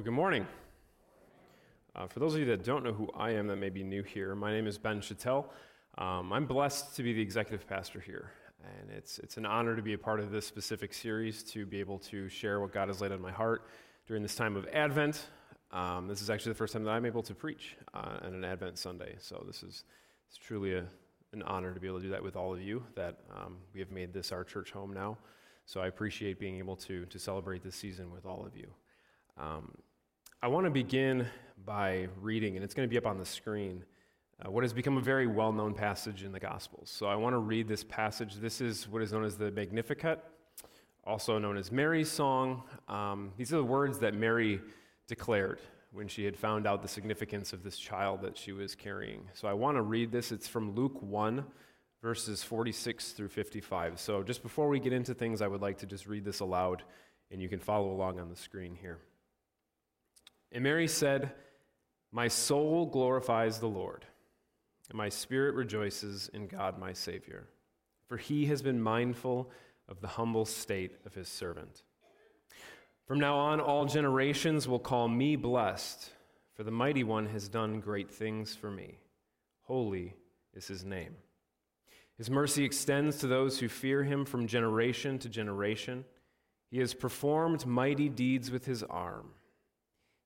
Well, good morning. Uh, for those of you that don't know who I am, that may be new here, my name is Ben Chattel. Um, I'm blessed to be the executive pastor here, and it's, it's an honor to be a part of this specific series, to be able to share what God has laid on my heart during this time of Advent. Um, this is actually the first time that I'm able to preach uh, on an Advent Sunday, so this is it's truly a, an honor to be able to do that with all of you, that um, we have made this our church home now. So I appreciate being able to, to celebrate this season with all of you. Um, I want to begin by reading, and it's going to be up on the screen, uh, what has become a very well known passage in the Gospels. So I want to read this passage. This is what is known as the Magnificat, also known as Mary's song. Um, these are the words that Mary declared when she had found out the significance of this child that she was carrying. So I want to read this. It's from Luke 1, verses 46 through 55. So just before we get into things, I would like to just read this aloud, and you can follow along on the screen here. And Mary said, My soul glorifies the Lord, and my spirit rejoices in God my Savior, for he has been mindful of the humble state of his servant. From now on, all generations will call me blessed, for the mighty one has done great things for me. Holy is his name. His mercy extends to those who fear him from generation to generation. He has performed mighty deeds with his arm.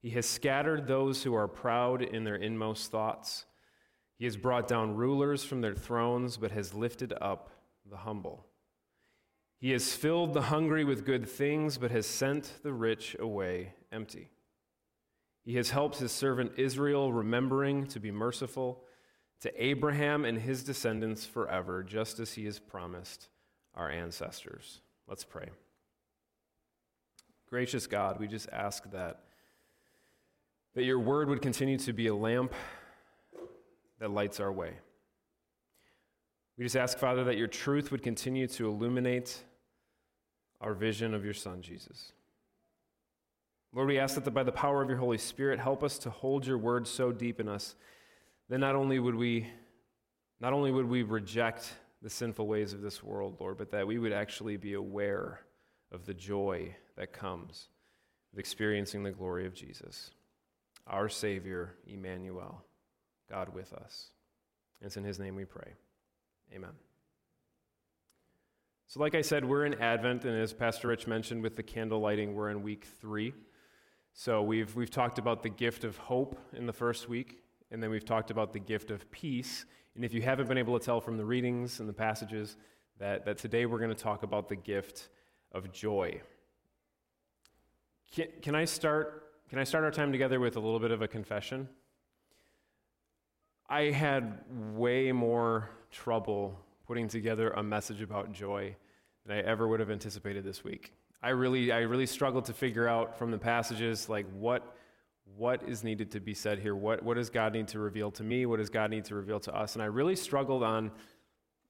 He has scattered those who are proud in their inmost thoughts. He has brought down rulers from their thrones, but has lifted up the humble. He has filled the hungry with good things, but has sent the rich away empty. He has helped his servant Israel, remembering to be merciful to Abraham and his descendants forever, just as he has promised our ancestors. Let's pray. Gracious God, we just ask that that your word would continue to be a lamp that lights our way. We just ask, Father, that your truth would continue to illuminate our vision of your Son, Jesus. Lord, we ask that by the power of your Holy Spirit, help us to hold your word so deep in us that not only would we not only would we reject the sinful ways of this world, Lord, but that we would actually be aware of the joy that comes with experiencing the glory of Jesus our Savior, Emmanuel, God with us. It's in His name we pray. Amen. So, like I said, we're in Advent, and as Pastor Rich mentioned with the candle lighting, we're in week three. So, we've, we've talked about the gift of hope in the first week, and then we've talked about the gift of peace. And if you haven't been able to tell from the readings and the passages, that, that today we're going to talk about the gift of joy. Can, can I start can I start our time together with a little bit of a confession? I had way more trouble putting together a message about joy than I ever would have anticipated this week. I really, I really struggled to figure out from the passages like what, what is needed to be said here. What, what does God need to reveal to me? What does God need to reveal to us? And I really struggled on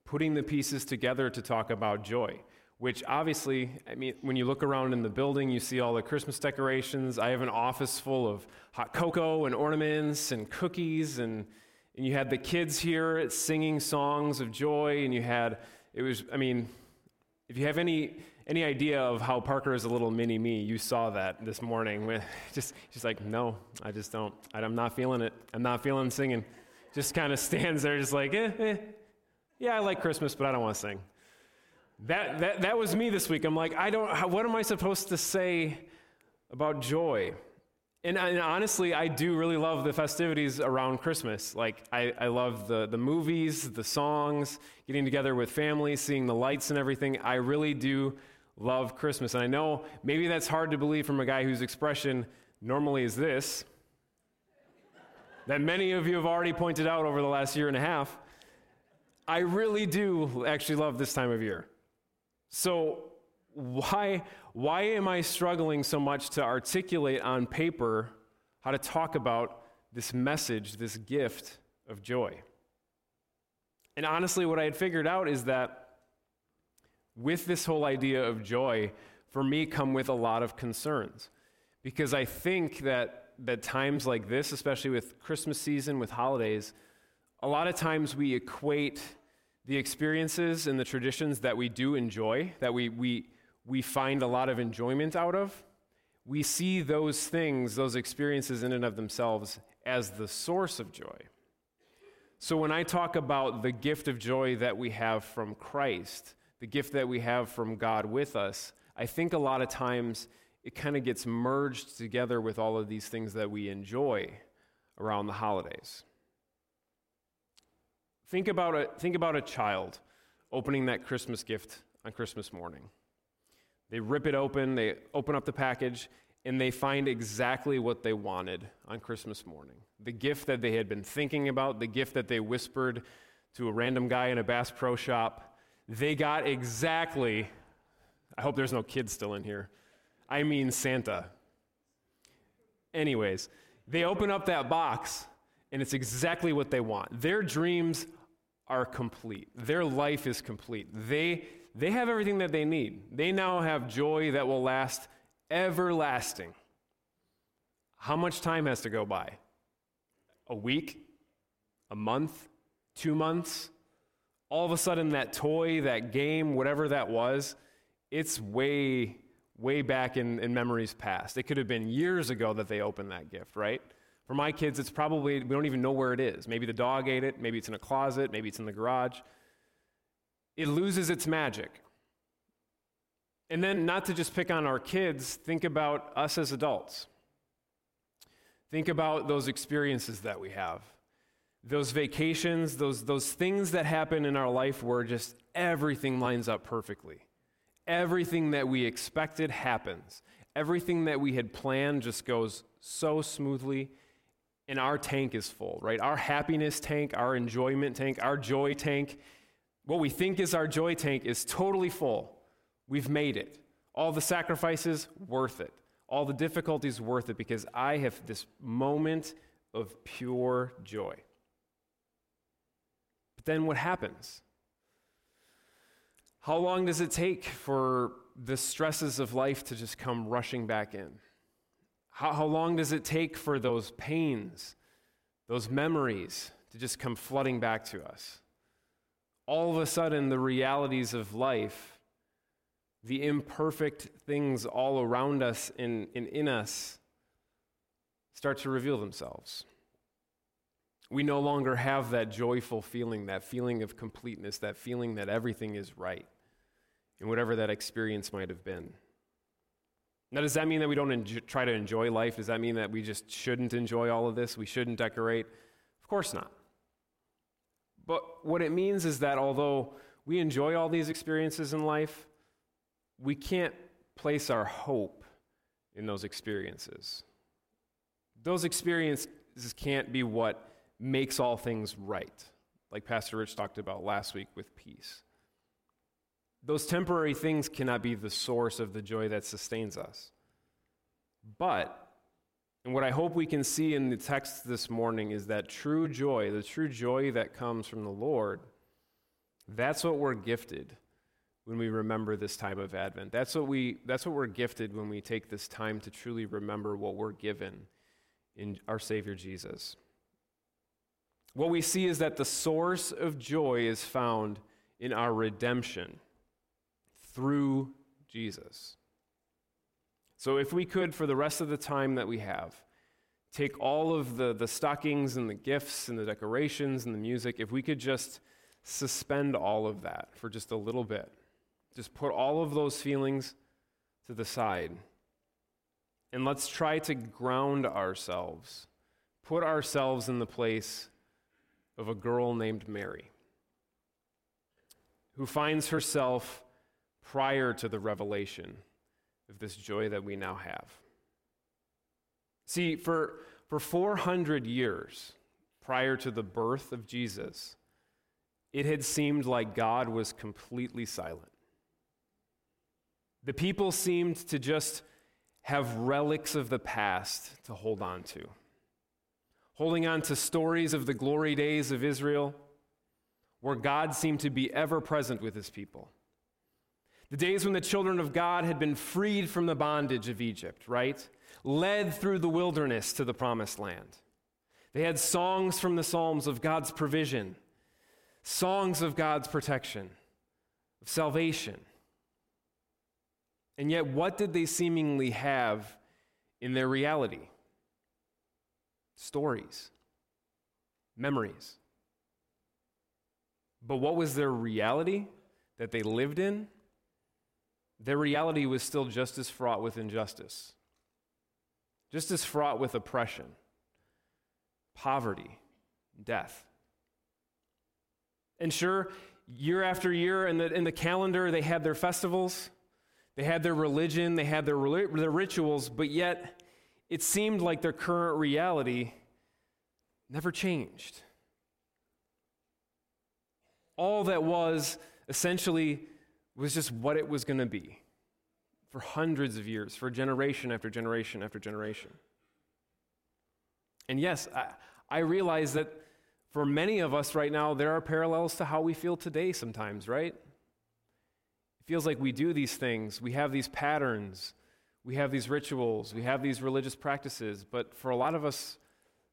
putting the pieces together to talk about joy which obviously, I mean, when you look around in the building, you see all the Christmas decorations. I have an office full of hot cocoa and ornaments and cookies, and, and you had the kids here singing songs of joy, and you had, it was, I mean, if you have any, any idea of how Parker is a little mini me, you saw that this morning. With just, just like, no, I just don't. I'm not feeling it. I'm not feeling singing. Just kind of stands there, just like, eh, eh. Yeah, I like Christmas, but I don't want to sing. That, that, that was me this week. I'm like, I don't, how, what am I supposed to say about joy? And, and, honestly, I do really love the festivities around Christmas. Like, I, I love the, the movies, the songs, getting together with family, seeing the lights and everything. I really do love Christmas. And I know maybe that's hard to believe from a guy whose expression normally is this, that many of you have already pointed out over the last year and a half. I really do actually love this time of year. So, why, why am I struggling so much to articulate on paper how to talk about this message, this gift of joy? And honestly, what I had figured out is that with this whole idea of joy, for me, come with a lot of concerns. Because I think that, that times like this, especially with Christmas season, with holidays, a lot of times we equate the experiences and the traditions that we do enjoy, that we, we, we find a lot of enjoyment out of, we see those things, those experiences in and of themselves, as the source of joy. So when I talk about the gift of joy that we have from Christ, the gift that we have from God with us, I think a lot of times it kind of gets merged together with all of these things that we enjoy around the holidays. Think about a, think about a child opening that Christmas gift on Christmas morning. They rip it open, they open up the package, and they find exactly what they wanted on Christmas morning. The gift that they had been thinking about, the gift that they whispered to a random guy in a Bass Pro shop. They got exactly, I hope there's no kids still in here. I mean Santa. Anyways, they open up that box and it's exactly what they want. Their dreams are complete. Their life is complete. They they have everything that they need. They now have joy that will last everlasting. How much time has to go by? A week? A month? Two months? All of a sudden, that toy, that game, whatever that was, it's way, way back in, in memories past. It could have been years ago that they opened that gift, right? For my kids, it's probably, we don't even know where it is. Maybe the dog ate it, maybe it's in a closet, maybe it's in the garage. It loses its magic. And then, not to just pick on our kids, think about us as adults. Think about those experiences that we have, those vacations, those, those things that happen in our life where just everything lines up perfectly. Everything that we expected happens. Everything that we had planned just goes so smoothly, and our tank is full, right? Our happiness tank, our enjoyment tank, our joy tank, what we think is our joy tank is totally full. We've made it. All the sacrifices, worth it. All the difficulties, worth it because I have this moment of pure joy. But then what happens? How long does it take for the stresses of life to just come rushing back in? How, how long does it take for those pains, those memories to just come flooding back to us? All of a sudden, the realities of life the imperfect things all around us and, and in us start to reveal themselves. We no longer have that joyful feeling, that feeling of completeness, that feeling that everything is right, and whatever that experience might have been. Now, does that mean that we don't enjoy, try to enjoy life? Does that mean that we just shouldn't enjoy all of this? We shouldn't decorate? Of course not. But what it means is that although we enjoy all these experiences in life, we can't place our hope in those experiences. Those experiences can't be what makes all things right, like Pastor Rich talked about last week with peace. Those temporary things cannot be the source of the joy that sustains us. But, and what I hope we can see in the text this morning is that true joy, the true joy that comes from the Lord, that's what we're gifted when we remember this time of Advent. That's what, we, that's what we're gifted when we take this time to truly remember what we're given in our Savior Jesus. What we see is that the source of joy is found in our redemption through Jesus. So, if we could, for the rest of the time that we have, take all of the, the stockings and the gifts and the decorations and the music, if we could just suspend all of that for just a little bit just put all of those feelings to the side. And let's try to ground ourselves, put ourselves in the place of a girl named Mary, who finds herself prior to the revelation of this joy that we now have. See, for, for 400 years prior to the birth of Jesus, it had seemed like God was completely silent. The people seemed to just have relics of the past to hold on to. Holding on to stories of the glory days of Israel, where God seemed to be ever present with his people. The days when the children of God had been freed from the bondage of Egypt, right? Led through the wilderness to the promised land. They had songs from the Psalms of God's provision, songs of God's protection, of salvation. And yet, what did they seemingly have in their reality stories, memories. But what was their reality that they lived in? Their reality was still just as fraught with injustice, just as fraught with oppression, poverty, death. And sure, year after year in the, in the calendar, they had their festivals, they had their religion, they had their, their rituals, but yet it seemed like their current reality never changed. All that was essentially was just what it was going to be for hundreds of years, for generation after generation after generation. And yes, I, I realize that for many of us right now, there are parallels to how we feel today sometimes, right? It feels like we do these things, we have these patterns, we have these rituals, we have these religious practices, but for a lot of us,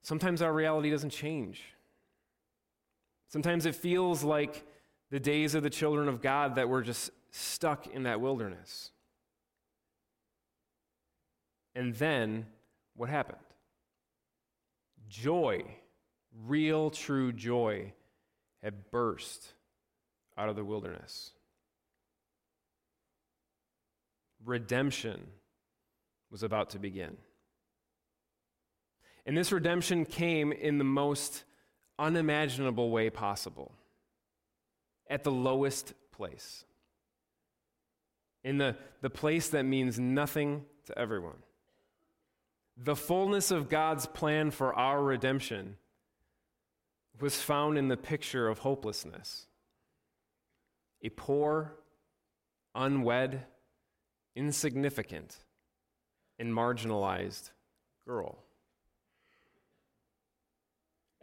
sometimes our reality doesn't change. Sometimes it feels like the days of the children of God that we're just stuck in that wilderness. And then what happened? Joy, real, true joy, had burst out of the wilderness. Redemption was about to begin. And this redemption came in the most unimaginable way possible, at the lowest place, in the, the place that means nothing to everyone. The fullness of God's plan for our redemption was found in the picture of hopelessness. A poor, unwed, insignificant, and marginalized girl.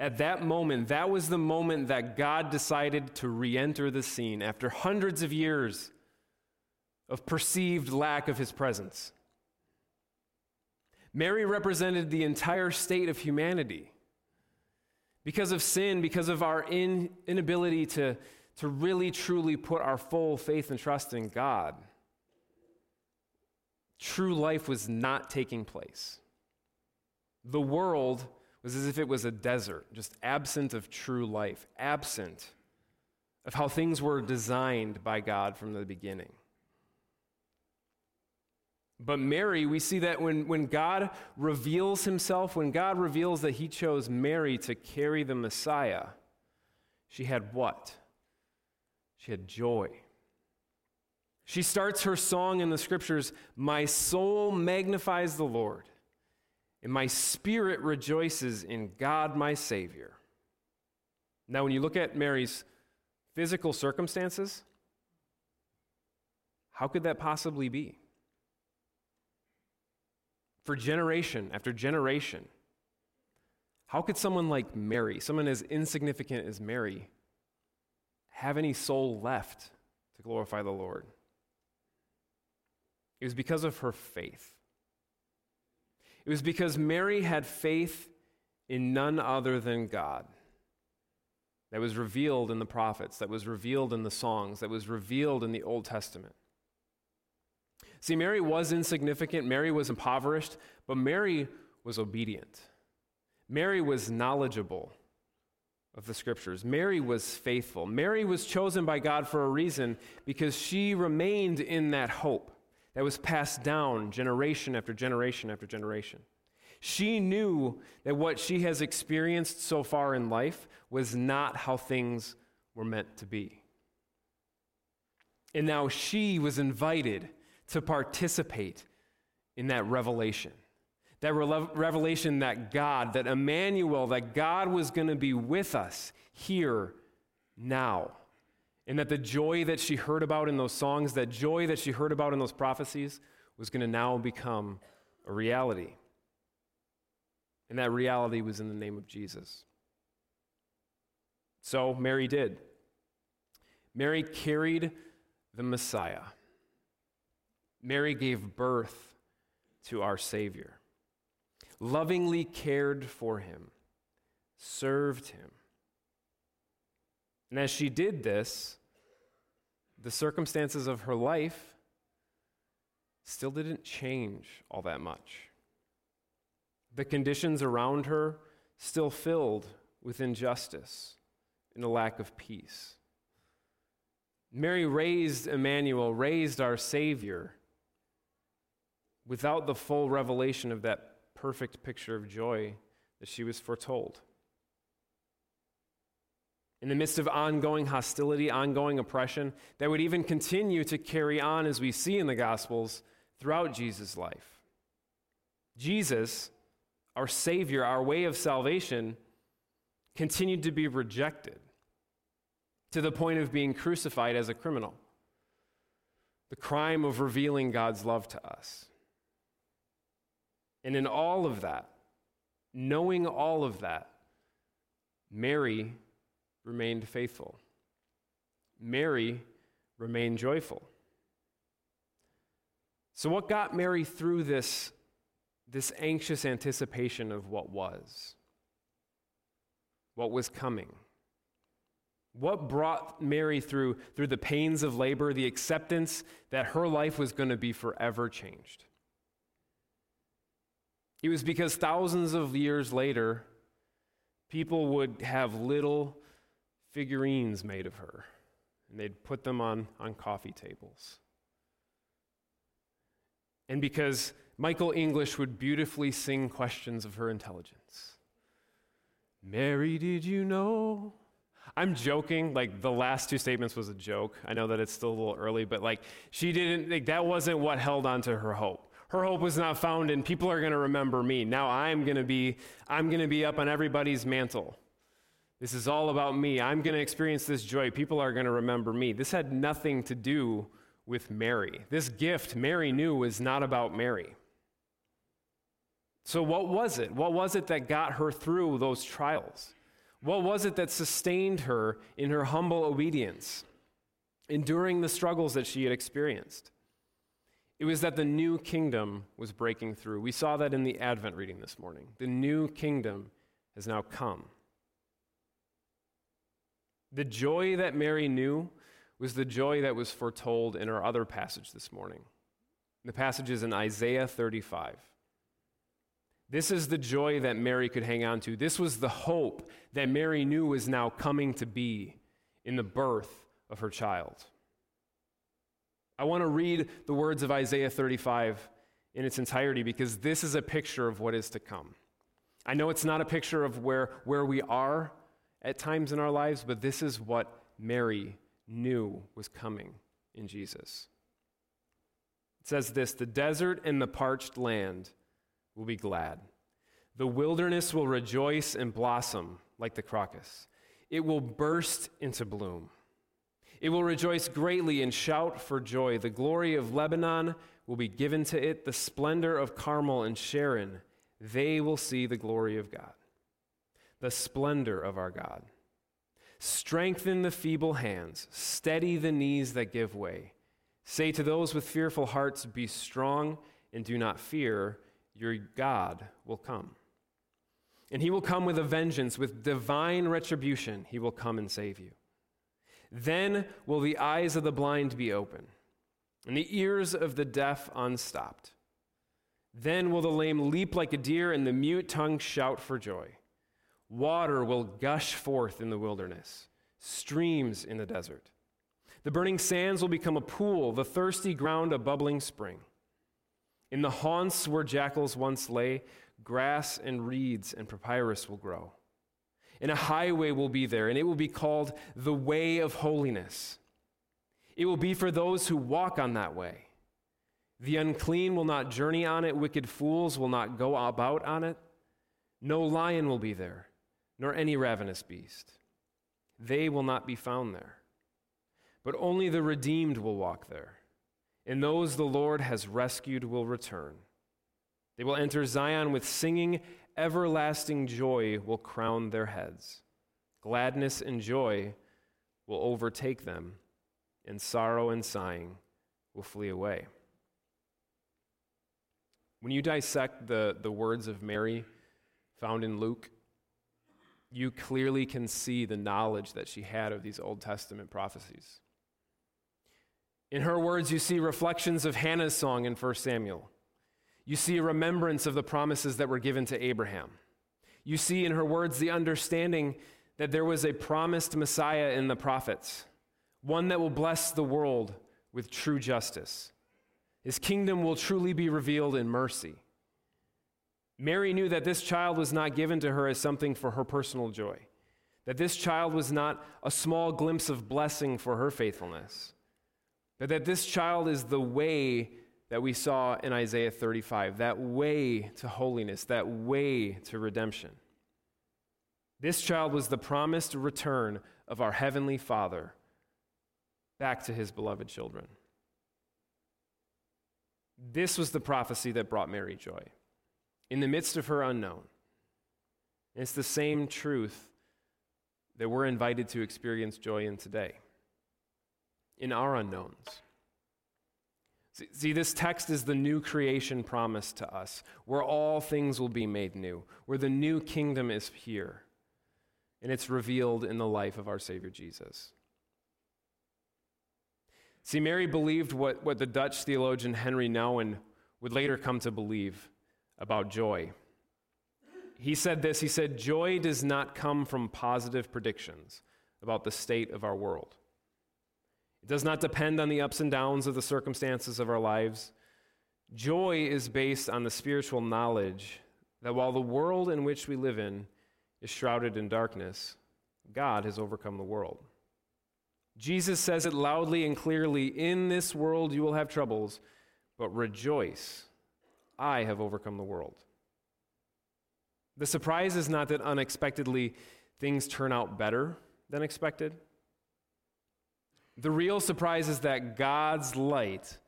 At that moment, that was the moment that God decided to re enter the scene after hundreds of years of perceived lack of his presence. Mary represented the entire state of humanity. Because of sin, because of our in, inability to, to really truly put our full faith and trust in God, true life was not taking place. The world was as if it was a desert, just absent of true life, absent of how things were designed by God from the beginning. But Mary, we see that when, when God reveals himself, when God reveals that he chose Mary to carry the Messiah, she had what? She had joy. She starts her song in the scriptures My soul magnifies the Lord, and my spirit rejoices in God my Savior. Now, when you look at Mary's physical circumstances, how could that possibly be? for generation after generation. How could someone like Mary, someone as insignificant as Mary, have any soul left to glorify the Lord? It was because of her faith. It was because Mary had faith in none other than God. That was revealed in the prophets, that was revealed in the songs, that was revealed in the Old Testament. See, Mary was insignificant, Mary was impoverished, but Mary was obedient. Mary was knowledgeable of the scriptures. Mary was faithful. Mary was chosen by God for a reason because she remained in that hope that was passed down generation after generation after generation. She knew that what she has experienced so far in life was not how things were meant to be. And now she was invited to participate in that revelation. That re- revelation that God, that Emmanuel, that God was going to be with us here now. And that the joy that she heard about in those songs, that joy that she heard about in those prophecies, was going to now become a reality. And that reality was in the name of Jesus. So Mary did. Mary carried the Messiah. Mary gave birth to our Savior, lovingly cared for him, served him. And as she did this, the circumstances of her life still didn't change all that much. the conditions around her still filled with injustice and a lack of peace. Mary raised Emmanuel, raised our Savior, without the full revelation of that perfect picture of joy that she was foretold. In the midst of ongoing hostility, ongoing oppression, that would even continue to carry on as we see in the Gospels throughout Jesus' life. Jesus, our Savior, our way of salvation, continued to be rejected to the point of being crucified as a criminal. The crime of revealing God's love to us. And in all of that, knowing all of that, Mary remained faithful. Mary remained joyful. So, what got Mary through this, this anxious anticipation of what was? What was coming? What brought Mary through, through the pains of labor, the acceptance that her life was going to be forever changed? It was because thousands of years later, people would have little figurines made of her, and they'd put them on, on coffee tables. And because Michael English would beautifully sing questions of her intelligence. Mary, did you know? I'm joking. Like the last two statements was a joke. I know that it's still a little early, but like she didn't, like that wasn't what held on to her hope. Her hope was not found in people are going to remember me. Now I'm going to be, I'm going to be up on everybody's mantle. This is all about me. I'm going to experience this joy. People are going to remember me. This had nothing to do with Mary. This gift Mary knew was not about Mary. So, what was it? What was it that got her through those trials? What was it that sustained her in her humble obedience, enduring the struggles that she had experienced? It was that the new kingdom was breaking through. We saw that in the Advent reading this morning. The new kingdom has now come. The joy that Mary knew was the joy that was foretold in our other passage this morning. The passage is in Isaiah 35. This is the joy that Mary could hang on to. This was the hope that Mary knew was now coming to be in the birth of her child. I want to read the words of Isaiah 35 in its entirety because this is a picture of what is to come. I know it's not a picture of where, where we are at times in our lives, but this is what Mary knew was coming in Jesus. It says this The desert and the parched land will be glad. The wilderness will rejoice and blossom like the crocus. It will burst into bloom. It will rejoice greatly and shout for joy. The glory of Lebanon will be given to it, the splendor of Carmel and Sharon. They will see the glory of God, the splendor of our God. Strengthen the feeble hands, steady the knees that give way. Say to those with fearful hearts, Be strong and do not fear, your God will come. And he will come with a vengeance, with divine retribution, he will come and save you. Then will the eyes of the blind be open, and the ears of the deaf unstopped. Then will the lame leap like a deer, and the mute tongue shout for joy. Water will gush forth in the wilderness, streams in the desert. The burning sands will become a pool, the thirsty ground a bubbling spring. In the haunts where jackals once lay, grass and reeds and papyrus will grow and a highway will be there, and it will be called the way of holiness. It will be for those who walk on that way. The unclean will not journey on it, wicked fools will not go about on it. No lion will be there, nor any ravenous beast. They will not be found there. But only the redeemed will walk there, and those the Lord has rescued will return. They will enter Zion with singing everlasting joy will crown their heads. Gladness and joy will overtake them, and sorrow and sighing will flee away. When you dissect the, the words of Mary found in Luke, you clearly can see the knowledge that she had of these Old Testament prophecies. In her words, you see reflections of Hannah's song in 1 Samuel. You see a remembrance of the promises that were given to Abraham. You see in her words the understanding that there was a promised Messiah in the prophets, one that will bless the world with true justice. His kingdom will truly be revealed in mercy. Mary knew that this child was not given to her as something for her personal joy, that this child was not a small glimpse of blessing for her faithfulness, but that this child is the way that we saw in Isaiah 35, that way to holiness, that way to redemption. This child was the promised return of our Heavenly Father back to his beloved children. This was the prophecy that brought Mary joy in the midst of her unknown. And it's the same truth that we're invited to experience joy in today, in our unknowns. See, this text is the new creation promised to us, where all things will be made new, where the new kingdom is here, and it's revealed in the life of our Savior Jesus. See, Mary believed what, what the Dutch theologian Henri Nouwen would later come to believe about joy. He said this He said, Joy does not come from positive predictions about the state of our world. It does not depend on the ups and downs of the circumstances of our lives. Joy is based on the spiritual knowledge that while the world in which we live in is shrouded in darkness, God has overcome the world. Jesus says it loudly and clearly In this world you will have troubles, but rejoice. I have overcome the world. The surprise is not that unexpectedly things turn out better than expected. The real surprise is that God's light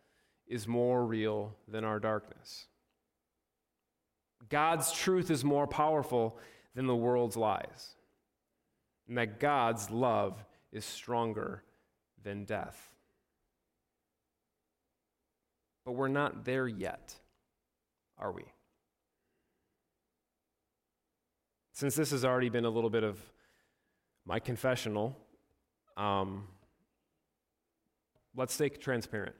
is more real than our darkness. God's truth is more powerful than the world's lies. And that God's love is stronger than death. But we're not there yet, are we? Since this has already been a little bit of my confessional, um, let's stay transparent.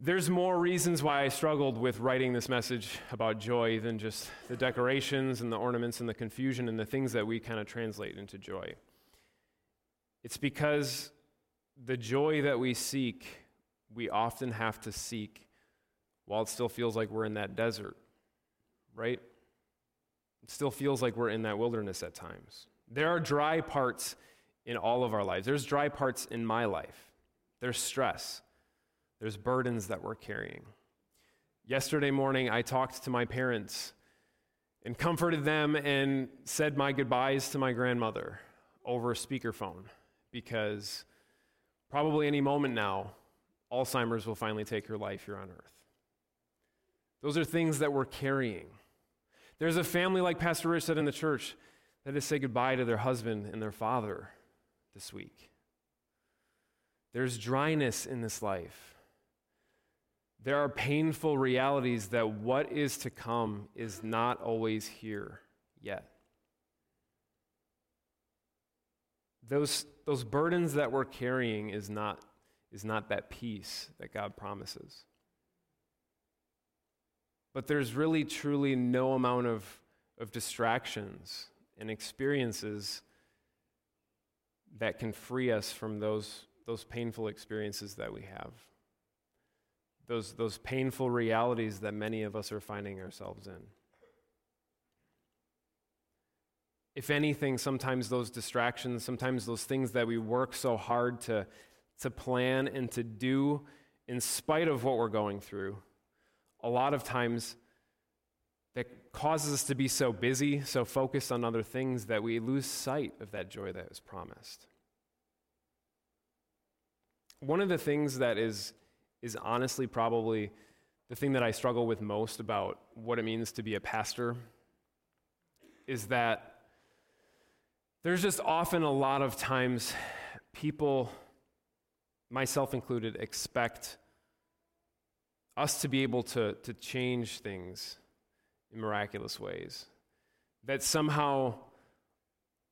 There's more reasons why I struggled with writing this message about joy than just the decorations and the ornaments and the confusion and the things that we kind of translate into joy. It's because the joy that we seek, we often have to seek while it still feels like we're in that desert, right? It still feels like we're in that wilderness at times. There are dry parts in all of our lives. There's dry parts in my life. There's stress. There's burdens that we're carrying. Yesterday morning, I talked to my parents and comforted them and said my goodbyes to my grandmother over a speakerphone because probably any moment now, Alzheimer's will finally take her life here on earth. Those are things that we're carrying. There's a family like Pastor Rich said in the church that has said goodbye to their husband and their father this week. There's dryness in this life. There are painful realities that what is to come is not always here yet. Those, those burdens that we're carrying is not, is not that peace that God promises. But there's really, truly no amount of, of distractions and experiences that can free us from those, those painful experiences that we have. Those, those painful realities that many of us are finding ourselves in. If anything, sometimes those distractions, sometimes those things that we work so hard to, to plan and to do in spite of what we're going through, a lot of times that causes us to be so busy, so focused on other things that we lose sight of that joy that was promised. One of the things that is, is honestly probably the thing that I struggle with most about what it means to be a pastor is that there's just often a lot of times people, myself included, expect us to be able to, to change things in miraculous ways. That somehow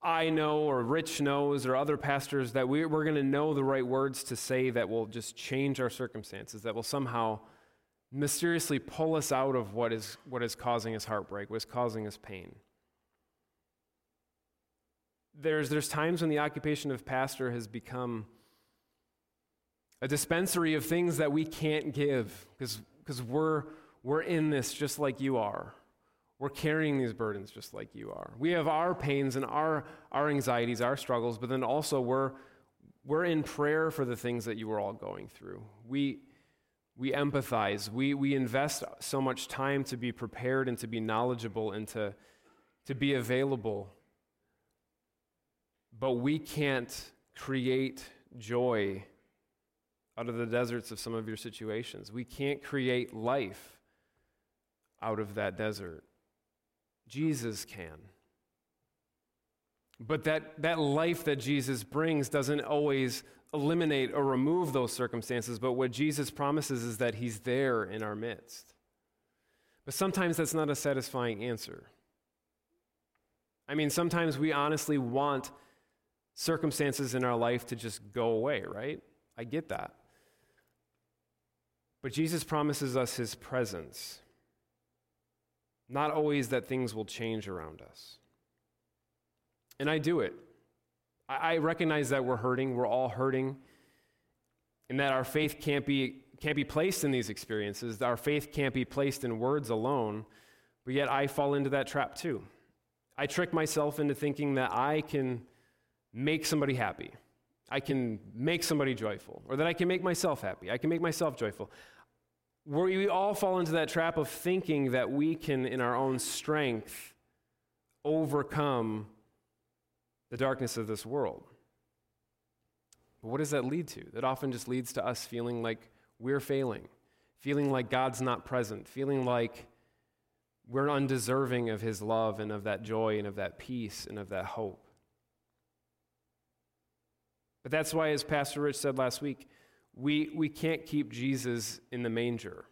I know, or Rich knows, or other pastors, that we, we're going to know the right words to say that will just change our circumstances, that will somehow mysteriously pull us out of what is, what is causing us heartbreak, what is causing us pain. There's, there's times when the occupation of pastor has become a dispensary of things that we can't give because we're, we're in this just like you are. We're carrying these burdens just like you are. We have our pains and our, our anxieties, our struggles, but then also we're, we're in prayer for the things that you are all going through. We, we empathize. We, we invest so much time to be prepared and to be knowledgeable and to, to be available. But we can't create joy out of the deserts of some of your situations. We can't create life out of that desert. Jesus can. But that, that life that Jesus brings doesn't always eliminate or remove those circumstances, but what Jesus promises is that He's there in our midst. But sometimes that's not a satisfying answer. I mean, sometimes we honestly want circumstances in our life to just go away, right? I get that. But Jesus promises us His presence. Not always that things will change around us. And I do it. I recognize that we're hurting, we're all hurting, and that our faith can't be, can't be placed in these experiences. Our faith can't be placed in words alone, but yet I fall into that trap too. I trick myself into thinking that I can make somebody happy. I can make somebody joyful, or that I can make myself happy. I can make myself joyful we all fall into that trap of thinking that we can, in our own strength, overcome the darkness of this world. But what does that lead to? That often just leads to us feeling like we're failing, feeling like God's not present, feeling like we're undeserving of His love and of that joy and of that peace and of that hope. But that's why, as Pastor Rich said last week, we, we can't keep Jesus in the manger.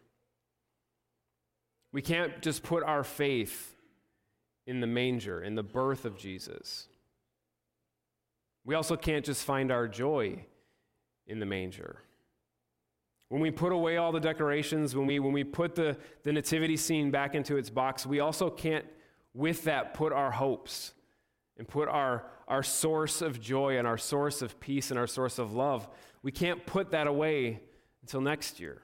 We can't just put our faith in the manger, in the birth of Jesus. We also can't just find our joy in the manger. When we put away all the decorations, when we, when we put the, the nativity scene back into its box, we also can't, with that, put our hopes and put our, our source of joy and our source of peace and our source of love we can't put that away until next year.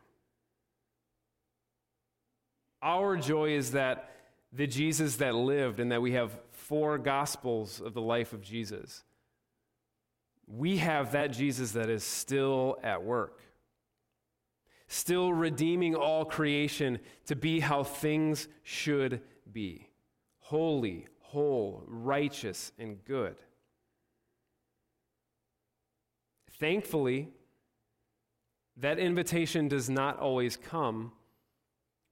Our joy is that the Jesus that lived, and that we have four gospels of the life of Jesus. We have that Jesus that is still at work, still redeeming all creation to be how things should be holy, whole, righteous, and good. Thankfully, that invitation does not always come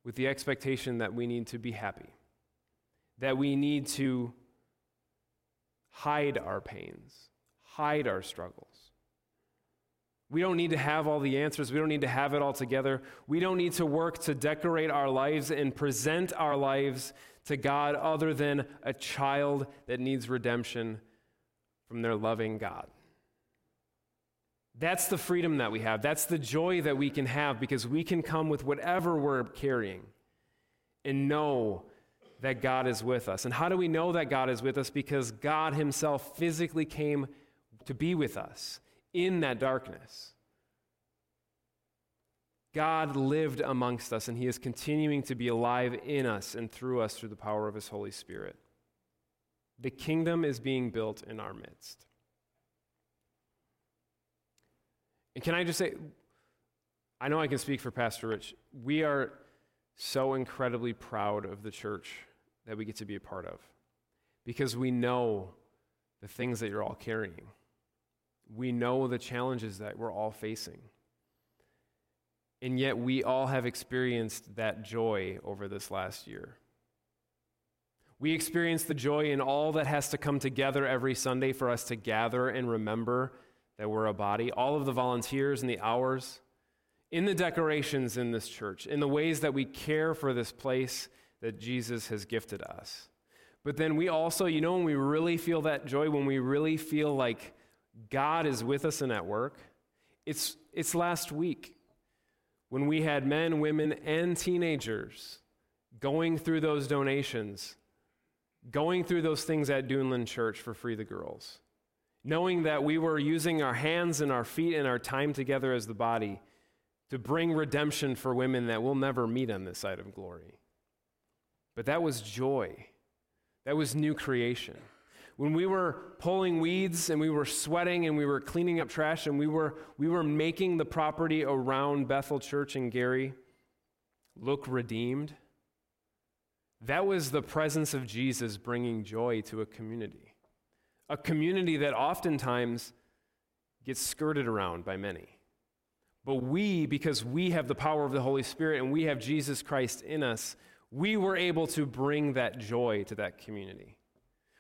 with the expectation that we need to be happy, that we need to hide our pains, hide our struggles. We don't need to have all the answers. We don't need to have it all together. We don't need to work to decorate our lives and present our lives to God other than a child that needs redemption from their loving God. That's the freedom that we have. That's the joy that we can have because we can come with whatever we're carrying and know that God is with us. And how do we know that God is with us? Because God Himself physically came to be with us in that darkness. God lived amongst us, and He is continuing to be alive in us and through us through the power of His Holy Spirit. The kingdom is being built in our midst. And can I just say, I know I can speak for Pastor Rich. We are so incredibly proud of the church that we get to be a part of because we know the things that you're all carrying. We know the challenges that we're all facing. And yet, we all have experienced that joy over this last year. We experience the joy in all that has to come together every Sunday for us to gather and remember that we're a body, all of the volunteers and the hours, in the decorations in this church, in the ways that we care for this place that Jesus has gifted us. But then we also, you know, when we really feel that joy, when we really feel like God is with us and at work, it's, it's last week when we had men, women, and teenagers going through those donations, going through those things at Duneland Church for Free the Girls, knowing that we were using our hands and our feet and our time together as the body to bring redemption for women that we'll never meet on this side of glory. But that was joy. That was new creation. When we were pulling weeds and we were sweating and we were cleaning up trash and we were, we were making the property around Bethel Church and Gary look redeemed, that was the presence of Jesus bringing joy to a community. A community that oftentimes gets skirted around by many. But we, because we have the power of the Holy Spirit and we have Jesus Christ in us, we were able to bring that joy to that community.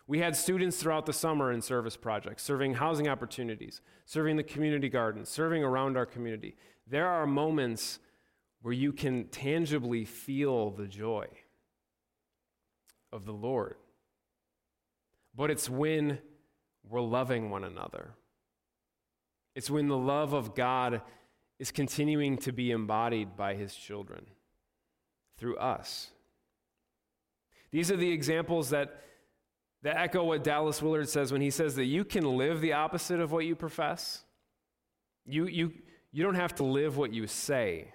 We had students throughout the summer in service projects, serving housing opportunities, serving the community garden, serving around our community. There are moments where you can tangibly feel the joy of the Lord. But it's when we're loving one another. It's when the love of God is continuing to be embodied by his children through us. These are the examples that, that echo what Dallas Willard says when he says that you can live the opposite of what you profess. You, you, you don't have to live what you say,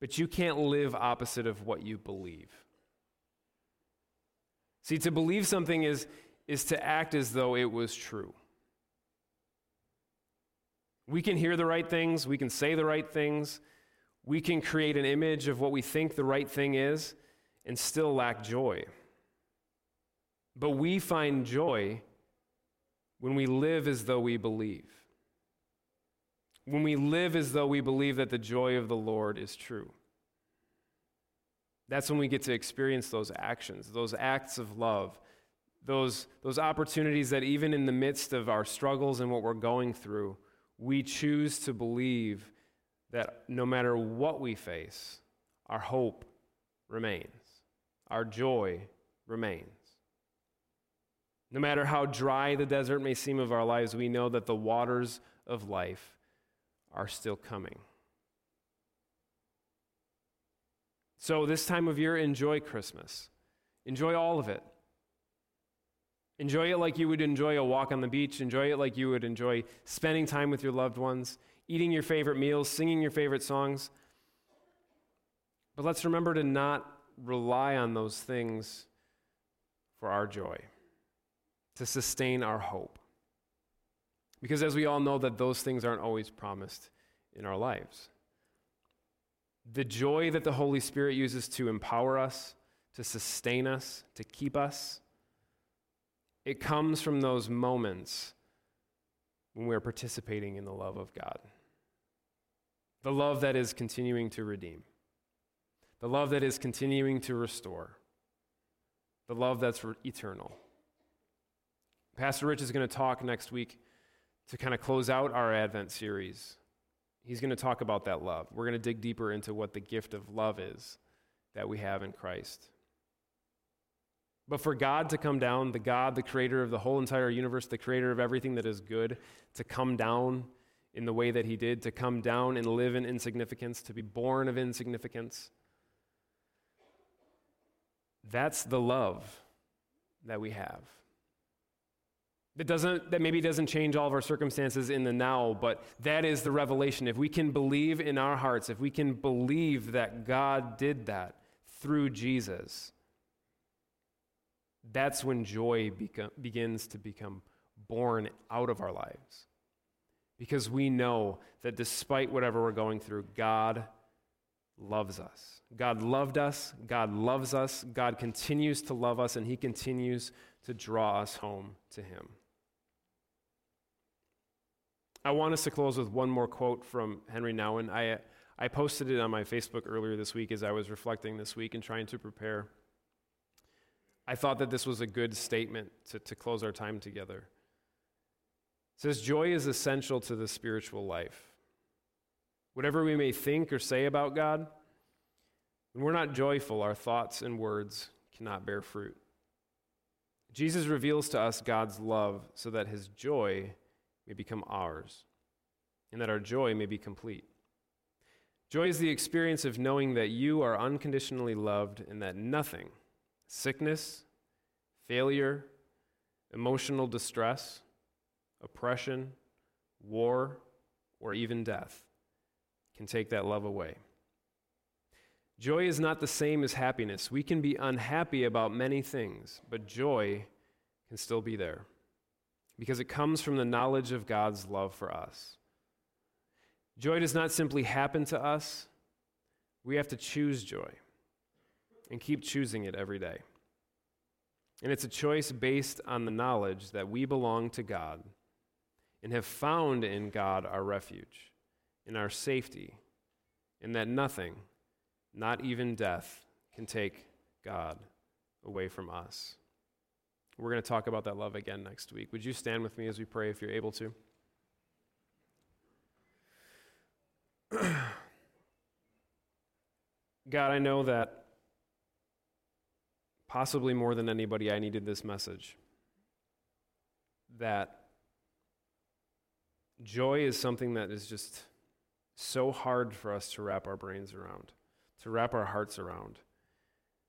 but you can't live opposite of what you believe. See, to believe something is, is to act as though it was true. We can hear the right things, we can say the right things, we can create an image of what we think the right thing is, and still lack joy. But we find joy when we live as though we believe. When we live as though we believe that the joy of the Lord is true. That's when we get to experience those actions, those acts of love, those, those opportunities that even in the midst of our struggles and what we're going through, we choose to believe that no matter what we face, our hope remains our joy remains. No matter how dry the desert may seem of our lives, we know that the waters of life are still coming. So, this time of year, enjoy Christmas. Enjoy all of it. Enjoy it like you would enjoy a walk on the beach. Enjoy it like you would enjoy spending time with your loved ones, eating your favorite meals, singing your favorite songs. But let's remember to not rely on those things for our joy, to sustain our hope. Because as we all know that those things aren't always promised in our lives. The joy that the Holy Spirit uses to empower us, to sustain us, to keep us, it comes from those moments when we're participating in the love of God. The love that is continuing to redeem the love that is continuing to restore, the love that's eternal. Pastor Rich is going to talk next week to kind of close out our Advent series. He's going to talk about that love. We're going to dig deeper into what the gift of love is that we have in Christ. But for God to come down, the God, the creator of the whole entire universe, the creator of everything that is good, to come down in the way that he did, to come down and live in insignificance, to be born of insignificance, that's the love that we have. That doesn't that maybe doesn't change all of our circumstances in the now, but that is the revelation. If we can believe in our hearts, if we can believe that God did that through Jesus, that's when joy begins to become born out of our lives. Because we know that despite whatever we're going through, God loves us. God loved us. God loves us. God continues to love us, and He continues to draw us home to Him. I want us to close with one more quote from Henri Nouwen. I, I posted it on my Facebook earlier this week as I was reflecting this week and trying to prepare. I thought that this was a good statement to, to close our time together. It says, Joy is essential to the spiritual life. Whatever we may think or say about God, when we're not joyful, our thoughts and words cannot bear fruit. Jesus reveals to us God's love so that his joy may become ours and that our joy may be complete. Joy is the experience of knowing that you are unconditionally loved and that nothing, sickness, failure, emotional distress, oppression, war, or even death can take that love away. Joy is not the same as happiness. We can be unhappy about many things, but joy can still be there because it comes from the knowledge of God's love for us. Joy does not simply happen to us, we have to choose joy and keep choosing it every day. And it's a choice based on the knowledge that we belong to God and have found in God our refuge, in our safety, and that nothing, not even death, can take God away from us. We're going to talk about that love again next week. Would you stand with me as we pray if you're able to? God, I know that possibly more than anybody, I needed this message. That joy is something that is just so hard for us to wrap our brains around, to wrap our hearts around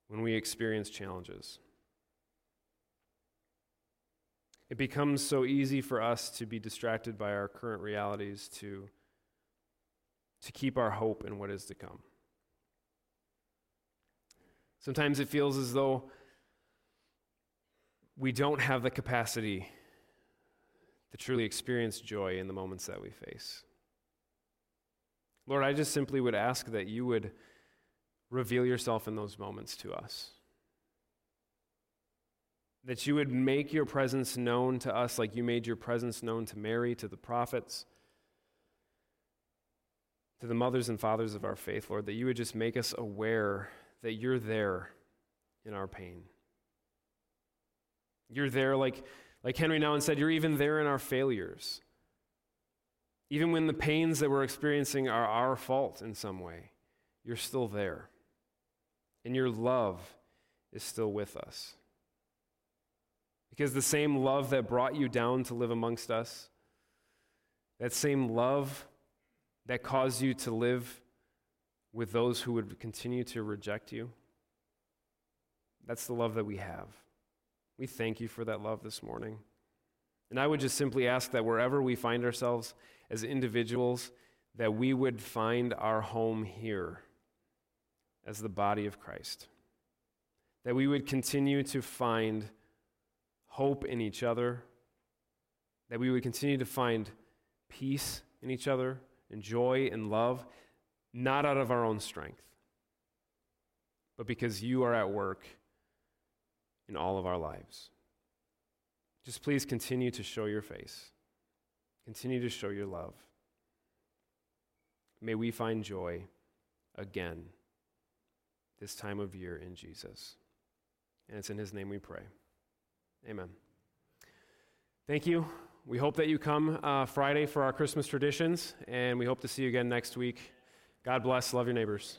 when we experience challenges. It becomes so easy for us to be distracted by our current realities, to, to keep our hope in what is to come. Sometimes it feels as though we don't have the capacity to truly experience joy in the moments that we face. Lord, I just simply would ask that you would reveal yourself in those moments to us. That you would make your presence known to us like you made your presence known to Mary, to the prophets, to the mothers and fathers of our faith, Lord, that you would just make us aware that you're there in our pain. You're there, like, like Henri Nouwen said, you're even there in our failures. Even when the pains that we're experiencing are our fault in some way, you're still there. And your love is still with us. Because the same love that brought you down to live amongst us, that same love that caused you to live with those who would continue to reject you, that's the love that we have. We thank you for that love this morning. And I would just simply ask that wherever we find ourselves as individuals, that we would find our home here as the body of Christ. That we would continue to find hope in each other. That we would continue to find peace in each other and joy and love, not out of our own strength, but because you are at work in all of our lives. Just please continue to show your face, continue to show your love. May we find joy again this time of year in Jesus. And it's in his name we pray. Amen. Thank you. We hope that you come uh, Friday for our Christmas traditions, and we hope to see you again next week. God bless. Love your neighbors.